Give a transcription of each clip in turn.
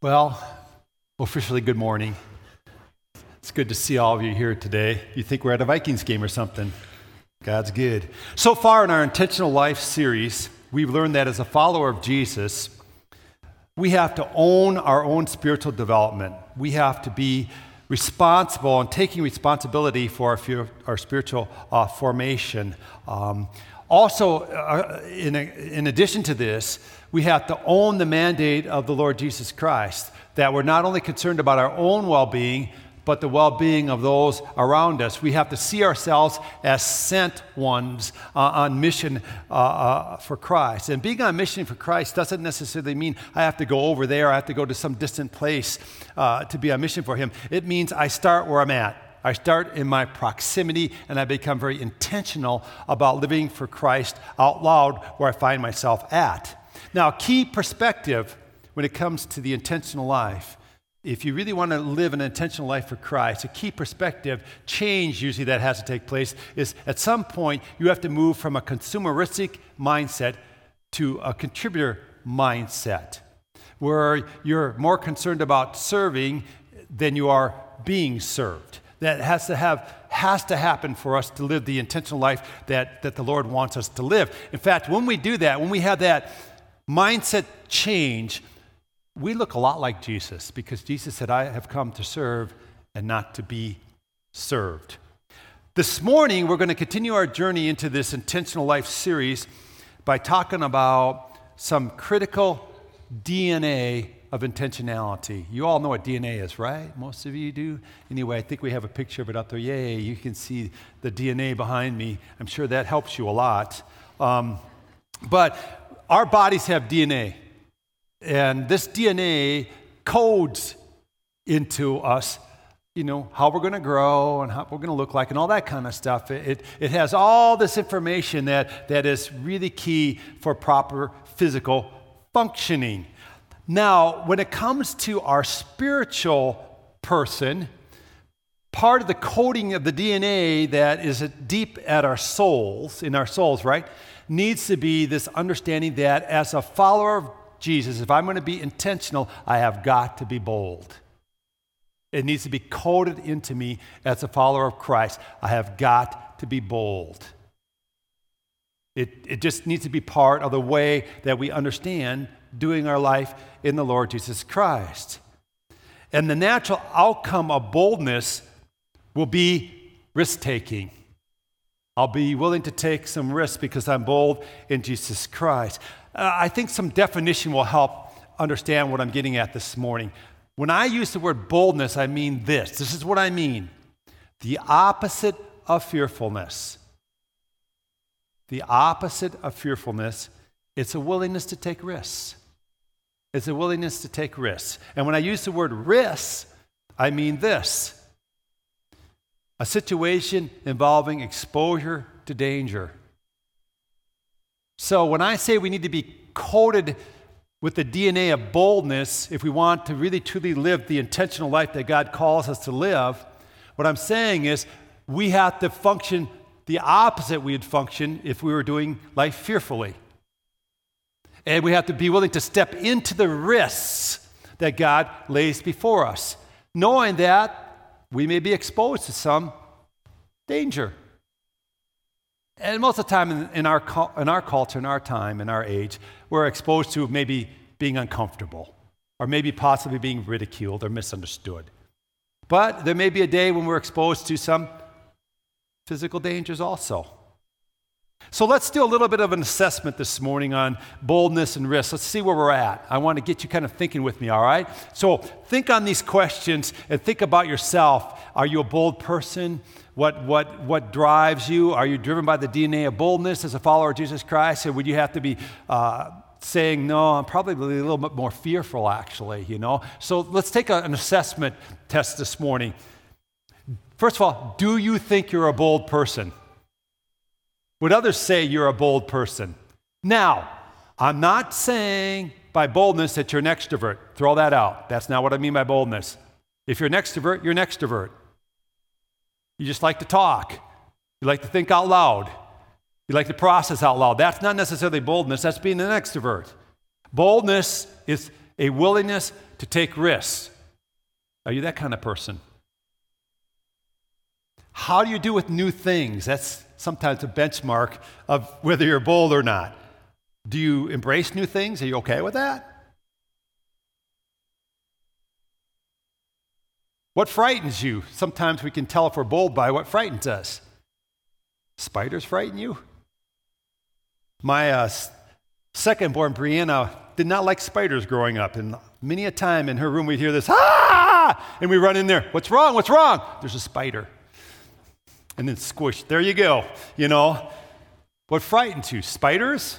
Well, officially, good morning. It's good to see all of you here today. You think we're at a Vikings game or something? God's good. So far in our Intentional Life series, we've learned that as a follower of Jesus, we have to own our own spiritual development. We have to be responsible and taking responsibility for our, our spiritual uh, formation. Um, also, uh, in, a, in addition to this, we have to own the mandate of the Lord Jesus Christ that we're not only concerned about our own well being, but the well being of those around us. We have to see ourselves as sent ones uh, on mission uh, uh, for Christ. And being on mission for Christ doesn't necessarily mean I have to go over there, I have to go to some distant place uh, to be on mission for Him. It means I start where I'm at. I start in my proximity and I become very intentional about living for Christ out loud where I find myself at. Now, key perspective when it comes to the intentional life, if you really want to live an intentional life for Christ, a key perspective change usually that has to take place is at some point you have to move from a consumeristic mindset to a contributor mindset, where you're more concerned about serving than you are being served that has to have has to happen for us to live the intentional life that, that the Lord wants us to live. In fact, when we do that, when we have that mindset change, we look a lot like Jesus because Jesus said, I have come to serve and not to be served. This morning, we're going to continue our journey into this intentional life series by talking about some critical DNA of intentionality. You all know what DNA is, right? Most of you do. Anyway, I think we have a picture of it up there. Yay, you can see the DNA behind me. I'm sure that helps you a lot. Um, but our bodies have DNA, and this DNA codes into us you know, how we're going to grow and how we're going to look like and all that kind of stuff. It, it, it, has all this information that, that is really key for proper physical functioning. Now, when it comes to our spiritual person, part of the coding of the DNA that is deep at our souls, in our souls, right, needs to be this understanding that as a follower of Jesus, if I'm going to be intentional, I have got to be bold. It needs to be coded into me as a follower of Christ. I have got to be bold. It, it just needs to be part of the way that we understand doing our life in the Lord Jesus Christ. And the natural outcome of boldness will be risk taking. I'll be willing to take some risks because I'm bold in Jesus Christ. Uh, I think some definition will help understand what I'm getting at this morning. When I use the word boldness, I mean this. This is what I mean the opposite of fearfulness. The opposite of fearfulness, it's a willingness to take risks. It's a willingness to take risks. And when I use the word risks, I mean this a situation involving exposure to danger. So when I say we need to be coated with the DNA of boldness, if we want to really truly live the intentional life that God calls us to live, what I'm saying is we have to function the opposite we would function if we were doing life fearfully. And we have to be willing to step into the risks that God lays before us, knowing that we may be exposed to some danger. And most of the time in, our, in our culture, in our time, in our age, we're exposed to maybe being uncomfortable or maybe possibly being ridiculed or misunderstood. But there may be a day when we're exposed to some physical dangers also. So let's do a little bit of an assessment this morning on boldness and risk. Let's see where we're at. I want to get you kind of thinking with me, all right? So think on these questions and think about yourself. Are you a bold person? What, what, what drives you? Are you driven by the DNA of boldness as a follower of Jesus Christ? Or would you have to be uh, saying, no, I'm probably a little bit more fearful, actually, you know? So let's take a, an assessment test this morning. First of all, do you think you're a bold person? Would others say you're a bold person? Now, I'm not saying by boldness that you're an extrovert. Throw that out. That's not what I mean by boldness. If you're an extrovert, you're an extrovert. You just like to talk. You like to think out loud. You like to process out loud. That's not necessarily boldness, that's being an extrovert. Boldness is, a willingness to take risks. Are you that kind of person? How do you do with new things? That's sometimes a benchmark of whether you're bold or not. Do you embrace new things? Are you okay with that? What frightens you? Sometimes we can tell if we're bold by what frightens us. Spiders frighten you? My uh, second born, Brianna, did not like spiders growing up. And many a time in her room, we'd hear this, ah! And we run in there. What's wrong? What's wrong? There's a spider. And then squish. There you go. You know, what frightens you? Spiders?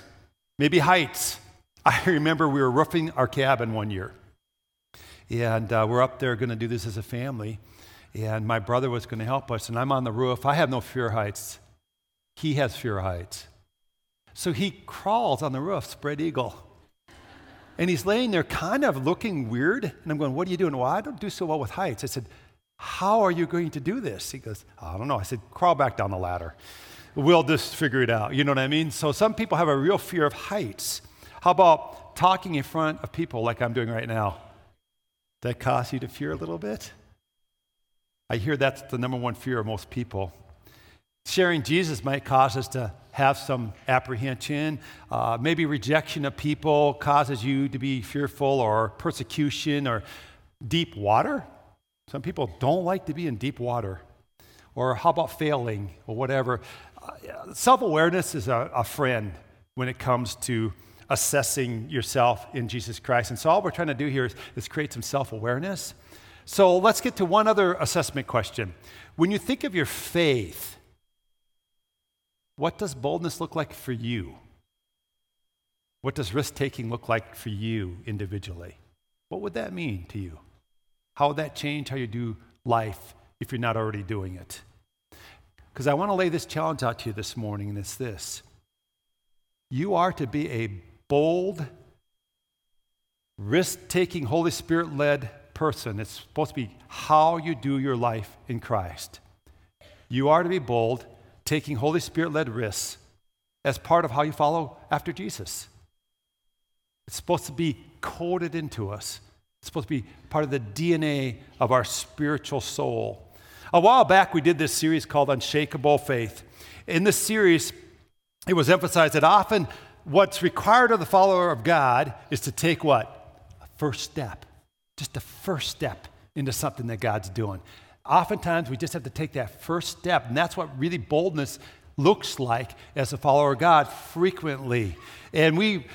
Maybe heights. I remember we were roofing our cabin one year. And uh, we're up there going to do this as a family. And my brother was going to help us. And I'm on the roof. I have no fear heights. He has fear heights. So he crawls on the roof, spread eagle. And he's laying there kind of looking weird. And I'm going, What are you doing? Well, I don't do so well with heights. I said, How are you going to do this? He goes, I don't know. I said, Crawl back down the ladder. We'll just figure it out. You know what I mean? So some people have a real fear of heights. How about talking in front of people like I'm doing right now? That cause you to fear a little bit? I hear that's the number one fear of most people. Sharing Jesus might cause us to have some apprehension. Uh, maybe rejection of people causes you to be fearful, or persecution, or deep water. Some people don't like to be in deep water. Or how about failing, or whatever. Uh, Self awareness is a, a friend when it comes to assessing yourself in Jesus Christ. And so, all we're trying to do here is, is create some self awareness. So, let's get to one other assessment question. When you think of your faith, what does boldness look like for you? What does risk taking look like for you individually? What would that mean to you? How would that change how you do life if you're not already doing it? Because I want to lay this challenge out to you this morning, and it's this you are to be a bold, risk taking, Holy Spirit led person. It's supposed to be how you do your life in Christ. You are to be bold, taking Holy Spirit led risks as part of how you follow after Jesus. It's supposed to be coded into us, it's supposed to be part of the DNA of our spiritual soul. A while back, we did this series called Unshakable Faith. In this series, it was emphasized that often what's required of the follower of God is to take what? A first step. Just a first step into something that God's doing oftentimes we just have to take that first step. And that's what really boldness looks like as a follower of God frequently. And we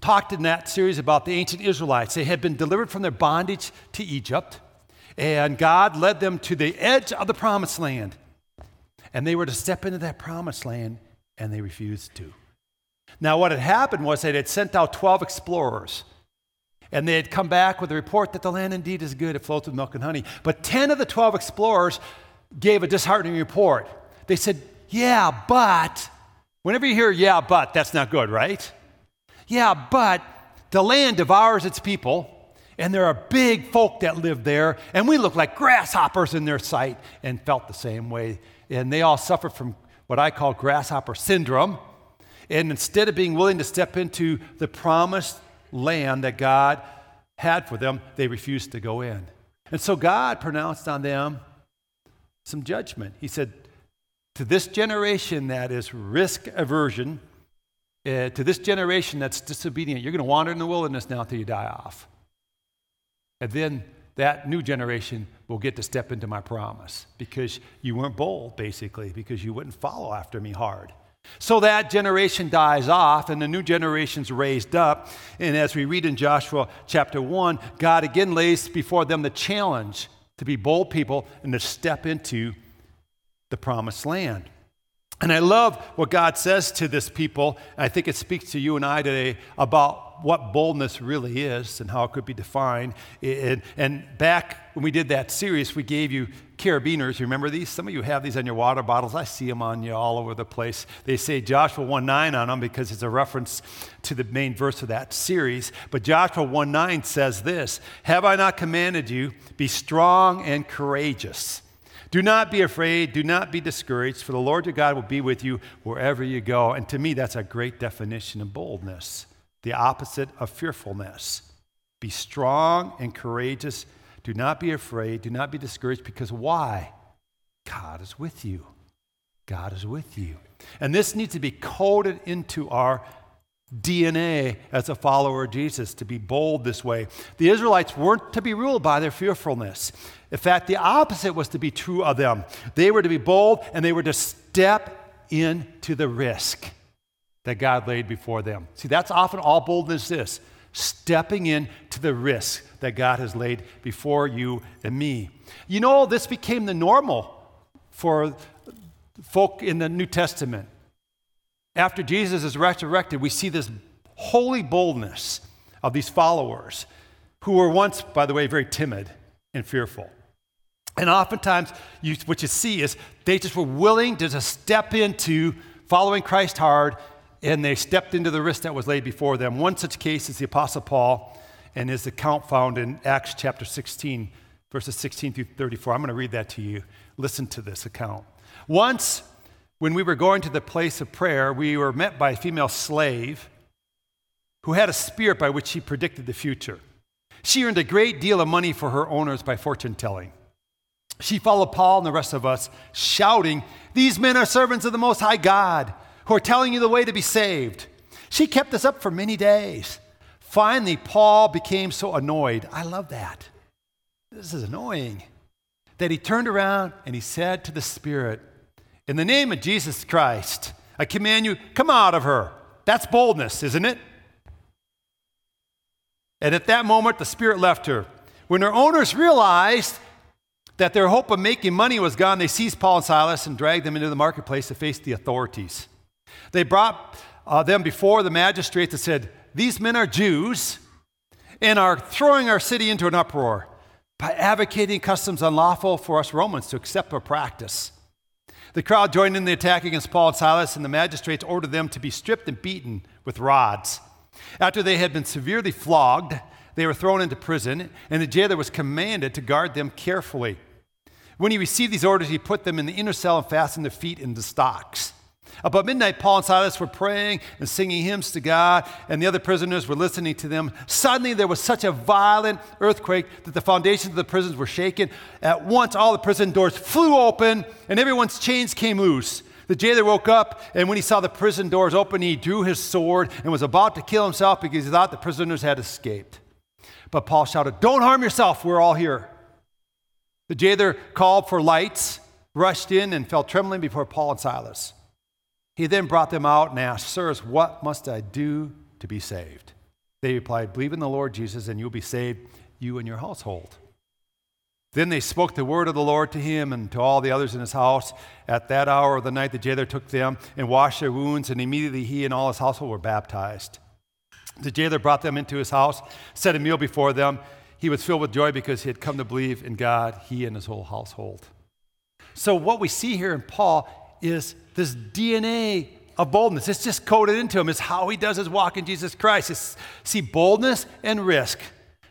talked in that series about the ancient Israelites. They had been delivered from their bondage to Egypt, and God led them to the edge of the promised land. And they were to step into that promised land, and they refused to. Now, what had happened was that they had sent out 12 explorers and they had come back with a report that the land indeed is good, it flows with milk and honey. But 10 of the 12 explorers gave a disheartening report. They said, Yeah, but, whenever you hear, yeah, but, that's not good, right? Yeah, but the land devours its people, and there are big folk that live there, and we look like grasshoppers in their sight, and felt the same way. And they all suffered from what I call grasshopper syndrome. And instead of being willing to step into the promised land that God had for them, they refused to go in. And so God pronounced on them some judgment. He said, To this generation that is risk aversion, uh, to this generation that's disobedient, you're going to wander in the wilderness now until you die off. And then that new generation will get to step into my promise because you weren't bold, basically, because you wouldn't follow after me hard. So that generation dies off and the new generation's raised up. And as we read in Joshua chapter 1, God again lays before them the challenge to be bold people and to step into the promised land. And I love what God says to this people. I think it speaks to you and I today about what boldness really is and how it could be defined. And, and back when we did that series, we gave you carabiners. Remember these? Some of you have these on your water bottles. I see them on you all over the place. They say Joshua 1 9 on them because it's a reference to the main verse of that series. But Joshua 1 9 says this Have I not commanded you, be strong and courageous? Do not be afraid. Do not be discouraged, for the Lord your God will be with you wherever you go. And to me, that's a great definition of boldness, the opposite of fearfulness. Be strong and courageous. Do not be afraid. Do not be discouraged because why? God is with you. God is with you. And this needs to be coded into our DNA as a follower of Jesus to be bold this way. The Israelites weren't to be ruled by their fearfulness. In fact, the opposite was to be true of them. They were to be bold and they were to step into the risk that God laid before them. See, that's often all boldness is stepping into the risk that God has laid before you and me. You know, this became the normal for folk in the New Testament. After Jesus is resurrected, we see this holy boldness of these followers who were once, by the way, very timid and fearful. And oftentimes, you, what you see is they just were willing to just step into following Christ hard, and they stepped into the risk that was laid before them. One such case is the Apostle Paul, and his account found in Acts chapter 16, verses 16 through 34. I'm going to read that to you. Listen to this account. Once, when we were going to the place of prayer, we were met by a female slave who had a spirit by which she predicted the future. She earned a great deal of money for her owners by fortune telling. She followed Paul and the rest of us, shouting, These men are servants of the Most High God who are telling you the way to be saved. She kept us up for many days. Finally, Paul became so annoyed. I love that. This is annoying. That he turned around and he said to the Spirit, in the name of Jesus Christ, I command you, come out of her. That's boldness, isn't it? And at that moment, the spirit left her. When her owners realized that their hope of making money was gone, they seized Paul and Silas and dragged them into the marketplace to face the authorities. They brought uh, them before the magistrates and said, These men are Jews and are throwing our city into an uproar by advocating customs unlawful for us Romans to accept or practice. The crowd joined in the attack against Paul and Silas, and the magistrates ordered them to be stripped and beaten with rods. After they had been severely flogged, they were thrown into prison, and the jailer was commanded to guard them carefully. When he received these orders, he put them in the inner cell and fastened their feet into stocks. About midnight, Paul and Silas were praying and singing hymns to God, and the other prisoners were listening to them. Suddenly, there was such a violent earthquake that the foundations of the prisons were shaken. At once, all the prison doors flew open, and everyone's chains came loose. The jailer woke up, and when he saw the prison doors open, he drew his sword and was about to kill himself because he thought the prisoners had escaped. But Paul shouted, Don't harm yourself, we're all here. The jailer called for lights, rushed in, and fell trembling before Paul and Silas. He then brought them out and asked, Sirs, what must I do to be saved? They replied, Believe in the Lord Jesus, and you'll be saved, you and your household. Then they spoke the word of the Lord to him and to all the others in his house. At that hour of the night, the jailer took them and washed their wounds, and immediately he and all his household were baptized. The jailer brought them into his house, set a meal before them. He was filled with joy because he had come to believe in God, he and his whole household. So, what we see here in Paul is this DNA of boldness. It's just coded into him. It's how he does his walk in Jesus Christ. It's, see, boldness and risk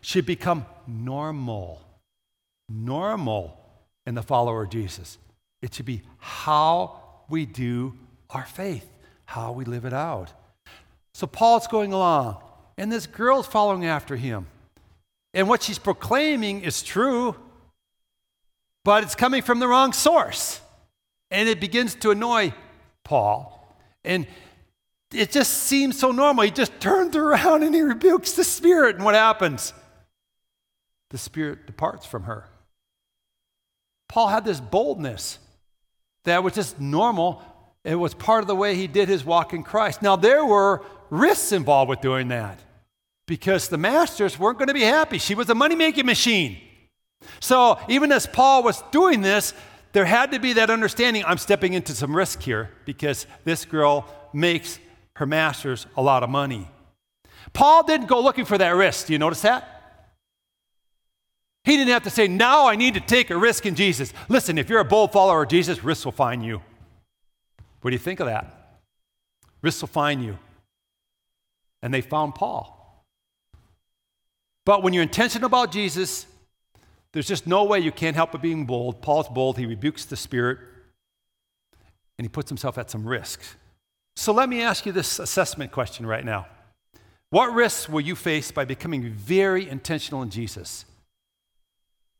should become normal. Normal in the follower of Jesus. It should be how we do our faith, how we live it out. So Paul's going along, and this girl's following after him. And what she's proclaiming is true, but it's coming from the wrong source. And it begins to annoy Paul. And it just seems so normal. He just turns around and he rebukes the spirit. And what happens? The spirit departs from her. Paul had this boldness that was just normal. It was part of the way he did his walk in Christ. Now, there were risks involved with doing that because the masters weren't going to be happy. She was a money making machine. So, even as Paul was doing this, there had to be that understanding I'm stepping into some risk here because this girl makes her masters a lot of money. Paul didn't go looking for that risk. Do you notice that? He didn't have to say, Now I need to take a risk in Jesus. Listen, if you're a bold follower of Jesus, risks will find you. What do you think of that? Risks will find you. And they found Paul. But when you're intentional about Jesus, there's just no way you can't help but being bold. Paul's bold. He rebukes the spirit and he puts himself at some risks. So let me ask you this assessment question right now. What risks will you face by becoming very intentional in Jesus?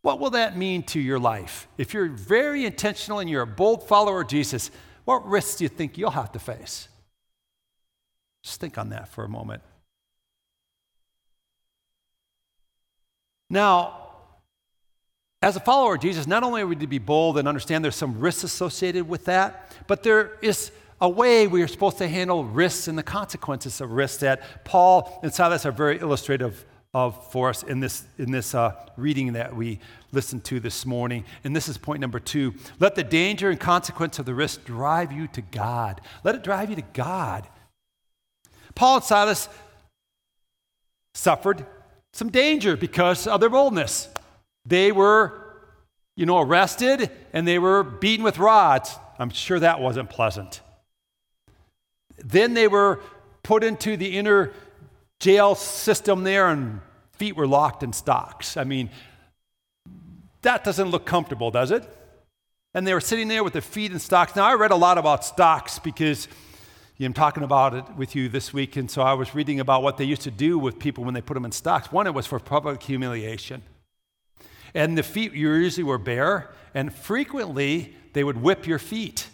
What will that mean to your life? If you're very intentional and you're a bold follower of Jesus, what risks do you think you'll have to face? Just think on that for a moment. Now, as a follower of Jesus, not only are we to be bold and understand there's some risks associated with that, but there is a way we are supposed to handle risks and the consequences of risks that Paul and Silas are very illustrative of for us in this, in this uh, reading that we listened to this morning. And this is point number two. Let the danger and consequence of the risk drive you to God. Let it drive you to God. Paul and Silas suffered some danger because of their boldness. They were, you know, arrested and they were beaten with rods. I'm sure that wasn't pleasant. Then they were put into the inner jail system there and feet were locked in stocks. I mean, that doesn't look comfortable, does it? And they were sitting there with their feet in stocks. Now, I read a lot about stocks because I'm talking about it with you this week, and so I was reading about what they used to do with people when they put them in stocks. One, it was for public humiliation. And the feet usually were bare, and frequently they would whip your feet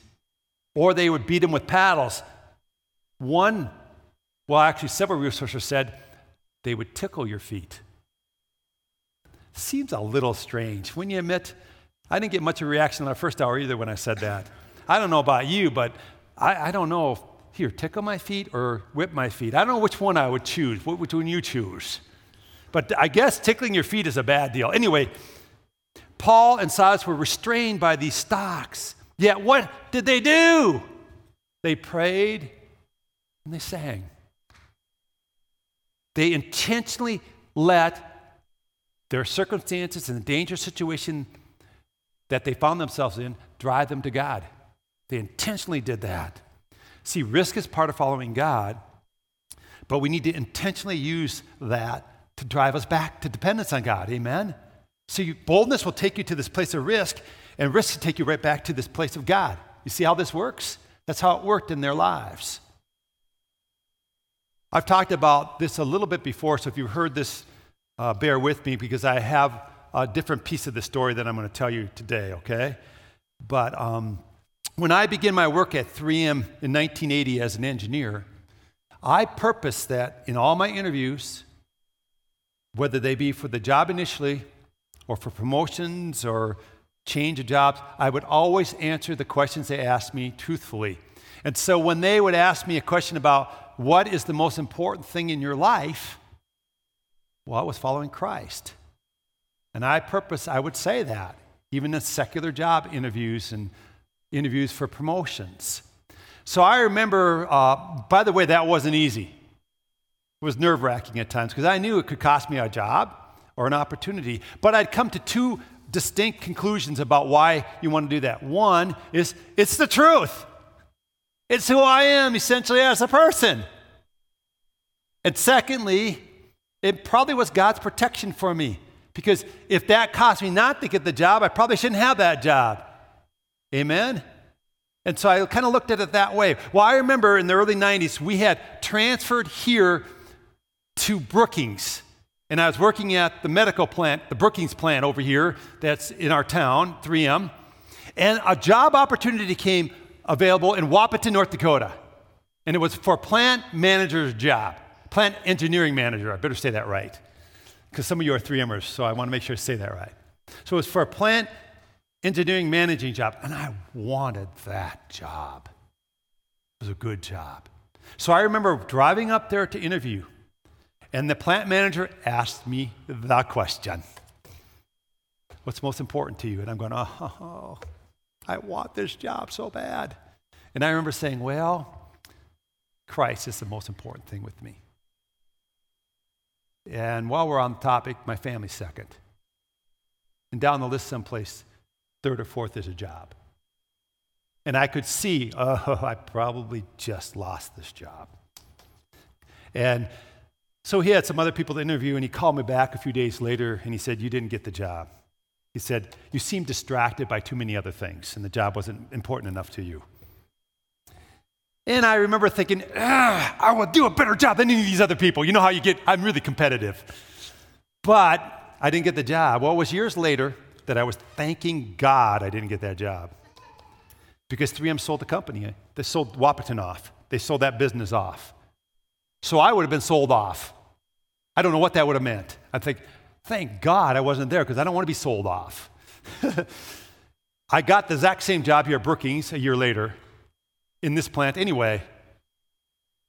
or they would beat them with paddles. One, well, actually, several researchers said they would tickle your feet. Seems a little strange. When you admit, I didn't get much of a reaction in our first hour either when I said that. I don't know about you, but I, I don't know if, here, tickle my feet or whip my feet. I don't know which one I would choose. Which one you choose? But I guess tickling your feet is a bad deal. Anyway, Paul and Silas were restrained by these stocks. Yet what did they do? They prayed and they sang. They intentionally let their circumstances and the dangerous situation that they found themselves in drive them to God. They intentionally did that. See, risk is part of following God, but we need to intentionally use that to drive us back to dependence on God. Amen? See, boldness will take you to this place of risk, and risk will take you right back to this place of God. You see how this works? That's how it worked in their lives. I've talked about this a little bit before, so if you've heard this, uh, bear with me because I have a different piece of the story that I'm going to tell you today, okay? But um, when I began my work at 3M in 1980 as an engineer, I purposed that in all my interviews, whether they be for the job initially or for promotions or change of jobs, I would always answer the questions they asked me truthfully. And so when they would ask me a question about what is the most important thing in your life, well, it was following Christ. And I purpose I would say that, even in secular job interviews and interviews for promotions. So I remember, uh, by the way, that wasn't easy. It was nerve wracking at times because I knew it could cost me a job or an opportunity. But I'd come to two distinct conclusions about why you want to do that. One is it's the truth, it's who I am essentially as a person. And secondly, it probably was God's protection for me because if that cost me not to get the job, I probably shouldn't have that job. Amen? And so I kind of looked at it that way. Well, I remember in the early 90s, we had transferred here to Brookings. And I was working at the medical plant, the Brookings plant over here, that's in our town, 3M. And a job opportunity came available in Wahpeton, North Dakota. And it was for plant manager's job, plant engineering manager. I better say that right. Because some of you are 3Mers, so I want to make sure I say that right. So it was for a plant engineering managing job. And I wanted that job. It was a good job. So I remember driving up there to interview. And the plant manager asked me the question What's most important to you? And I'm going, Oh, I want this job so bad. And I remember saying, Well, Christ is the most important thing with me. And while we're on the topic, my family's second. And down the list, someplace, third or fourth is a job. And I could see, oh, I probably just lost this job. And so he had some other people to interview, and he called me back a few days later and he said, You didn't get the job. He said, You seem distracted by too many other things, and the job wasn't important enough to you. And I remember thinking, I will do a better job than any of these other people. You know how you get, I'm really competitive. But I didn't get the job. Well, it was years later that I was thanking God I didn't get that job. Because 3M sold the company. They sold Wahpeton off. They sold that business off. So I would have been sold off. I don't know what that would have meant. I think, thank God I wasn't there because I don't want to be sold off. I got the exact same job here at Brookings a year later in this plant anyway.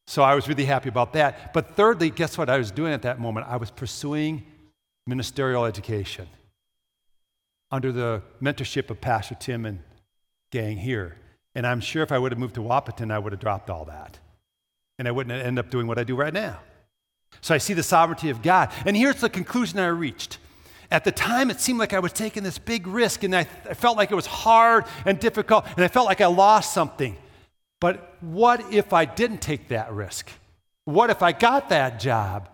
So I was really happy about that. But thirdly, guess what I was doing at that moment? I was pursuing ministerial education under the mentorship of Pastor Tim and gang here. And I'm sure if I would have moved to Wahpeton, I would have dropped all that. And I wouldn't end up doing what I do right now. So I see the sovereignty of God. And here's the conclusion I reached. At the time, it seemed like I was taking this big risk, and I, I felt like it was hard and difficult, and I felt like I lost something. But what if I didn't take that risk? What if I got that job?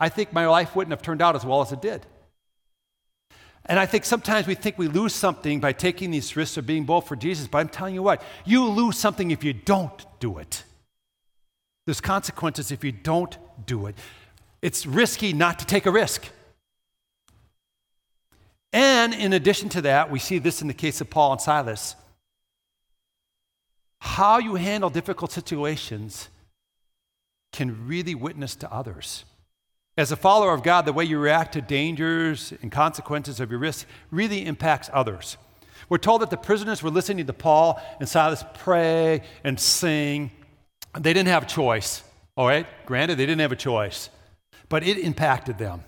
I think my life wouldn't have turned out as well as it did. And I think sometimes we think we lose something by taking these risks of being bold for Jesus, but I'm telling you what, you lose something if you don't do it. There's consequences if you don't do it. It's risky not to take a risk. And in addition to that, we see this in the case of Paul and Silas. How you handle difficult situations can really witness to others. As a follower of God, the way you react to dangers and consequences of your risk really impacts others. We're told that the prisoners were listening to Paul and Silas pray and sing. They didn't have a choice, all right? Granted, they didn't have a choice, but it impacted them.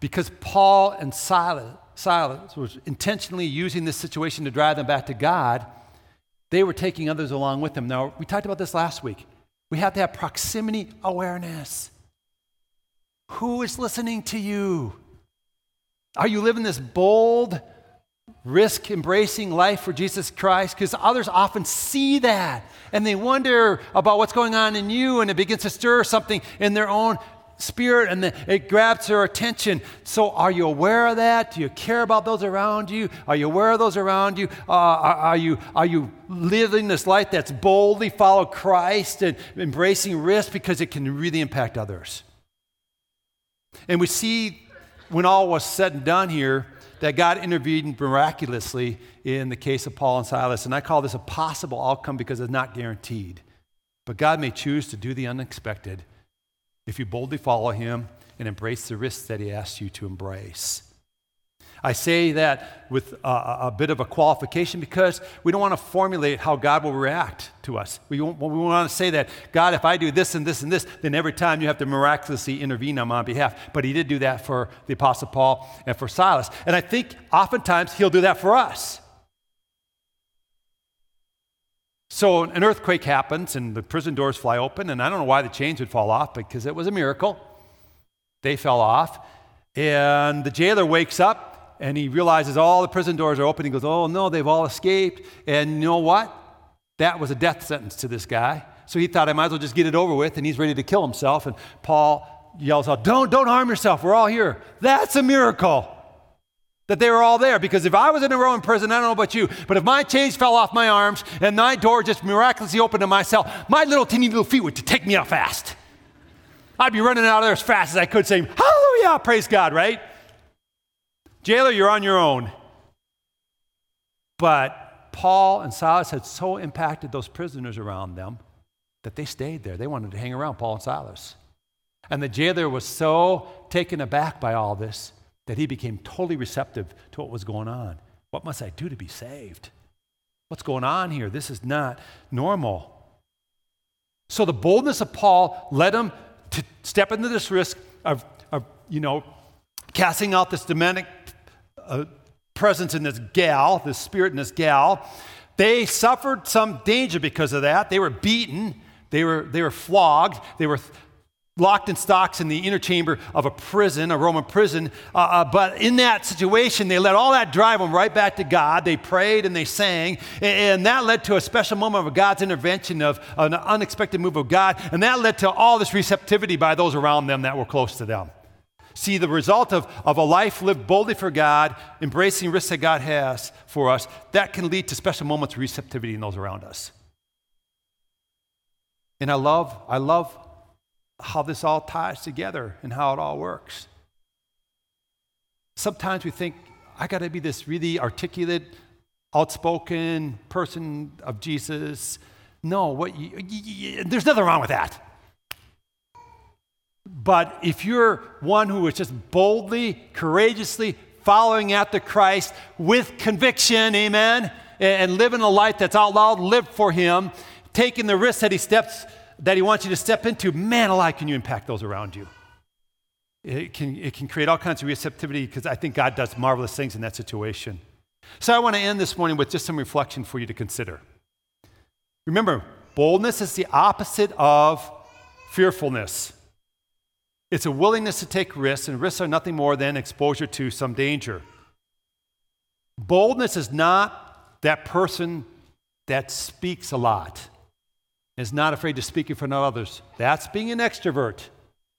Because Paul and Silas, Silas was intentionally using this situation to drive them back to God, they were taking others along with them. Now, we talked about this last week. We have to have proximity awareness. Who is listening to you? Are you living this bold, risk embracing life for Jesus Christ? Because others often see that and they wonder about what's going on in you, and it begins to stir something in their own spirit and it grabs their attention. So, are you aware of that? Do you care about those around you? Are you aware of those around you? Uh, are, are, you are you living this life that's boldly follow Christ and embracing risk because it can really impact others? And we see when all was said and done here that God intervened miraculously in the case of Paul and Silas. And I call this a possible outcome because it's not guaranteed. But God may choose to do the unexpected if you boldly follow Him and embrace the risks that He asks you to embrace. I say that with a, a, bit of a qualification because we don't want to formulate how God will react to us. We, we want to say that, God, if I do this and this and this, then every time you have to miraculously intervene on my behalf. But He did do that for the Apostle Paul and for Silas. And I think oftentimes He'll do that for us. So an earthquake happens and the prison doors fly open, and I don't know why the chains would fall off because it was a miracle. They fell off. And the jailer wakes up and he realizes all the prison doors are open. He goes, Oh, no, they've all escaped. And you know what? That was a death sentence to this guy. So he thought, I might as well just get it over with, and he's ready to kill himself. And Paul yells out, Don't, don't harm yourself. We're all here. That's a miracle that they were all there. Because if I was in a Roman prison, I don't know about you, but if my chains fell off my arms and my door just miraculously opened to my cell, my little teeny little feet would take me out fast. I'd be running out of there as fast as I could, saying, Hallelujah, praise God, right? Jailer, you're on your own. But Paul and Silas had so impacted those prisoners around them that they stayed there. They wanted to hang around Paul and Silas. And the jailer was so taken aback by all this that he became totally receptive to what was going on. What must I do to be saved? What's going on here? This is not normal. So the boldness of Paul led him to step into this risk of, of you know, casting out this demonic a presence in this gal, this spirit in this gal. They suffered some danger because of that. They were beaten, they were, they were flogged, they were locked in stocks in the inner chamber of a prison, a Roman prison. Uh, uh, but in that situation, they let all that drive them right back to God. They prayed and they sang, and, and that led to a special moment of God's intervention, of an unexpected move of God, and that led to all this receptivity by those around them that were close to them. See, the result of, of a life lived boldly for God, embracing risks that God has for us, that can lead to special moments of receptivity in those around us. And I love, I love how this all ties together and how it all works. Sometimes we think, I got to be this really articulate, outspoken person of Jesus. No, what you, you, you, there's nothing wrong with that. But if you're one who is just boldly, courageously following after Christ with conviction, amen, and living a life that's out loud, live for Him, taking the risks that He steps that He wants you to step into, man alive, can you impact those around you? It can, it can create all kinds of receptivity because I think God does marvelous things in that situation. So I want to end this morning with just some reflection for you to consider. Remember, boldness is the opposite of fearfulness. It's a willingness to take risks, and risks are nothing more than exposure to some danger. Boldness is not that person that speaks a lot, is not afraid to speak in front of others. That's being an extrovert,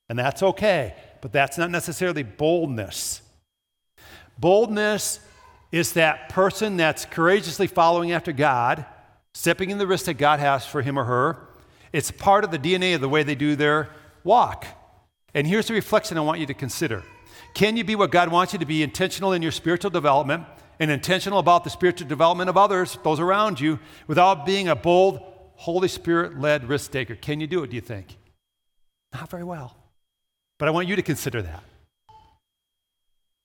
and that's okay but that's not necessarily boldness. Boldness is that person that's courageously following after God, stepping in the risk that God has for him or her. It's part of the DNA of the way they do their walk. And here's the reflection I want you to consider Can you be what God wants you to be, intentional in your spiritual development and intentional about the spiritual development of others, those around you, without being a bold, Holy Spirit led risk taker? Can you do it, do you think? Not very well. But I want you to consider that.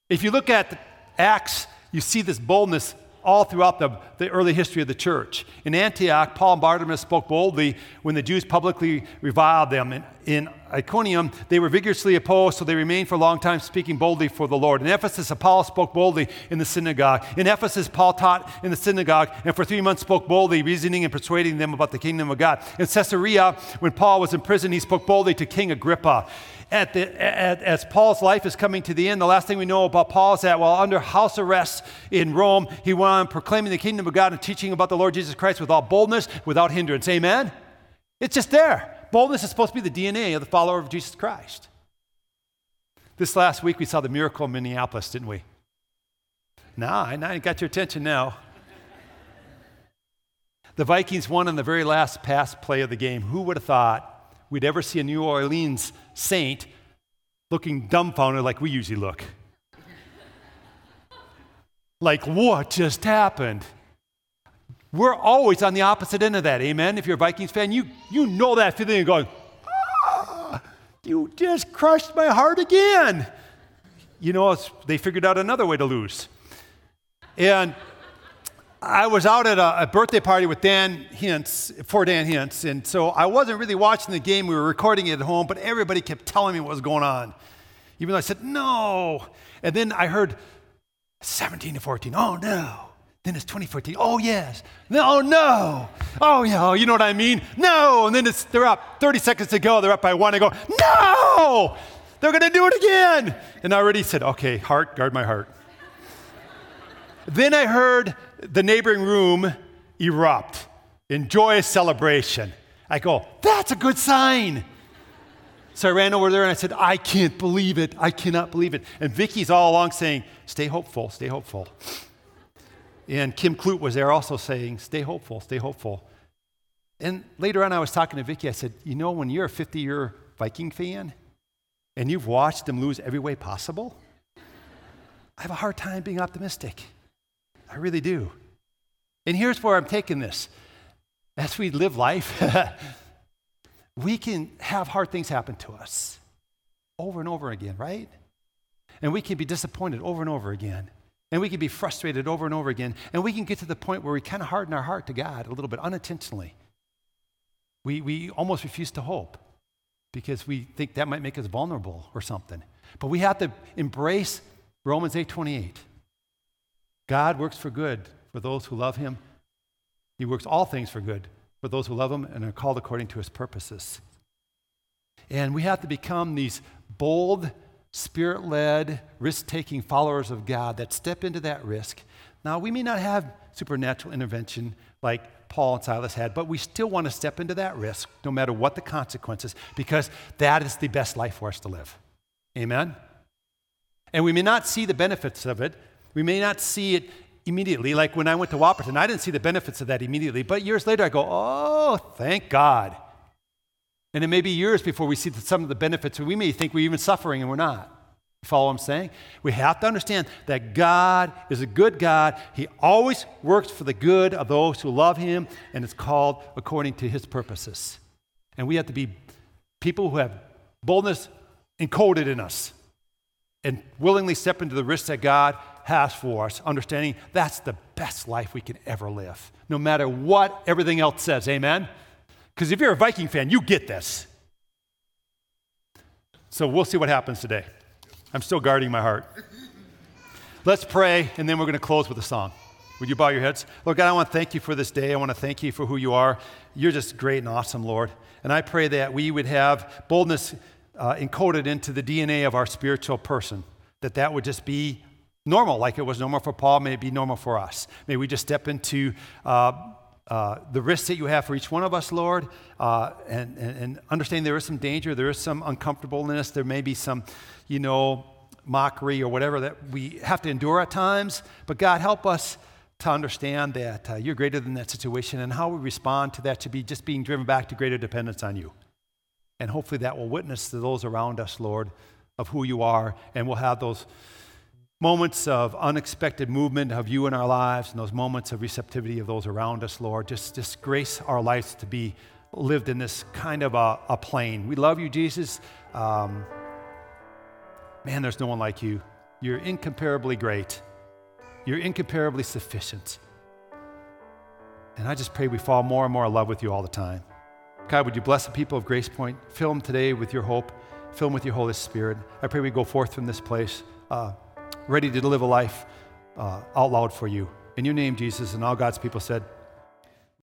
If you look at Acts, you see this boldness all throughout the, the early history of the church. In Antioch, Paul and Barnabas spoke boldly when the Jews publicly reviled them. In, in Iconium, they were vigorously opposed, so they remained for a long time speaking boldly for the Lord. In Ephesus, Apollos spoke boldly in the synagogue. In Ephesus, Paul taught in the synagogue and for three months spoke boldly, reasoning and persuading them about the kingdom of God. In Caesarea, when Paul was in prison, he spoke boldly to King Agrippa at the, at, as Paul's life is coming to the end, the last thing we know about Paul is that while under house arrest in Rome, he went on proclaiming the kingdom of God and teaching about the Lord Jesus Christ with all boldness, without hindrance. Amen? It's just there. Boldness is supposed to be the DNA of the follower of Jesus Christ. This last week, we saw the miracle in Minneapolis, didn't we? Nah, I got your attention now. The Vikings won on the very last pass play of the game. Who would have thought we'd ever see a New Orleans saint looking dumbfounded like we usually look. like, what just happened? We're always on the opposite end of that, amen? If you're a Vikings fan, you, you know that feeling of going, ah, you just crushed my heart again. You know, they figured out another way to lose. And I was out at a, a, birthday party with Dan Hintz, for Dan Hintz, and so I wasn't really watching the game. We were recording it at home, but everybody kept telling me what was going on. Even though I said, no. And then I heard 17 to 14. Oh, no. Then it's 2014. Oh, yes. No, oh, no. Oh, yeah. Oh, you know what I mean? No. And then it's, they're up 30 seconds to go. They're up by one. I go, no. They're going to do it again. And I already said, okay, heart, guard my heart. then I heard the neighboring room erupt in joyous celebration. I go, that's a good sign. So I ran over there and I said, I can't believe it. I cannot believe it. And Vicky's all along saying, stay hopeful, stay hopeful. And Kim Clute was there also saying, stay hopeful, stay hopeful. And later on, I was talking to Vicky. I said, you know, when you're a 50 year Viking fan and you've watched them lose every way possible, I have a hard time being optimistic. I really do. And here's where I'm taking this. As we live life, we can have hard things happen to us over and over again, right? And we can be disappointed over and over again. And we can be frustrated over and over again. And we can get to the point where we kind of harden our heart to God a little bit unintentionally. We, we almost refuse to hope because we think that might make us vulnerable or something. But we have to embrace Romans 8 28. God works for good for those who love him. He works all things for good for those who love him and are called according to his purposes. And we have to become these bold, spirit led, risk taking followers of God that step into that risk. Now, we may not have supernatural intervention like Paul and Silas had, but we still want to step into that risk no matter what the consequences because that is the best life for us to live. Amen? And we may not see the benefits of it we may not see it immediately. Like when I went to Wahpeton, I didn't see the benefits of that immediately. But years later, I go, oh, thank God. And it may be years before we see some of the benefits, and we may think we're even suffering and we're not. You follow what I'm saying? We have to understand that God is a good God. He always works for the good of those who love Him, and it's called according to His purposes. And we have to be people who have boldness encoded in us and willingly step into the risks that God has for us, understanding that's the best life we can ever live, no matter what everything else says. Amen? Because if you're a Viking fan, you get this. So we'll see what happens today. I'm still guarding my heart. Let's pray, and then we're going to close with a song. Would you bow your heads? Lord God, I want to thank you for this day. I want to thank you for who you are. You're just great and awesome, Lord. And I pray that we would have boldness uh, encoded into the DNA of our spiritual person, that that would just be normal, like it was normal for Paul, may it be normal for us. May we just step into uh, uh, the risks that you have for each one of us, Lord, uh, and, and, and understand there is some danger, there is some uncomfortableness, there may be some, you know, mockery or whatever that we have to endure at times. But God, help us to understand that uh, you're greater than that situation and how we respond to that should be just being driven back to greater dependence on you. And hopefully that will witness to those around us, Lord, of who you are, and we'll have those moments of unexpected movement of you in our lives and those moments of receptivity of those around us, Lord. Just, just grace our lives to be lived in this kind of a, a plane. We love you, Jesus. Um, man, there's no one like you. You're incomparably great. You're incomparably sufficient. And I just pray we fall more and more in love with you all the time. God, would you bless the people of Grace Point? Fill them today with your hope. Fill them with your Holy Spirit. I pray we go forth from this place. Uh, ready to live a life uh, out loud for you. In your name, Jesus, and all God's people said,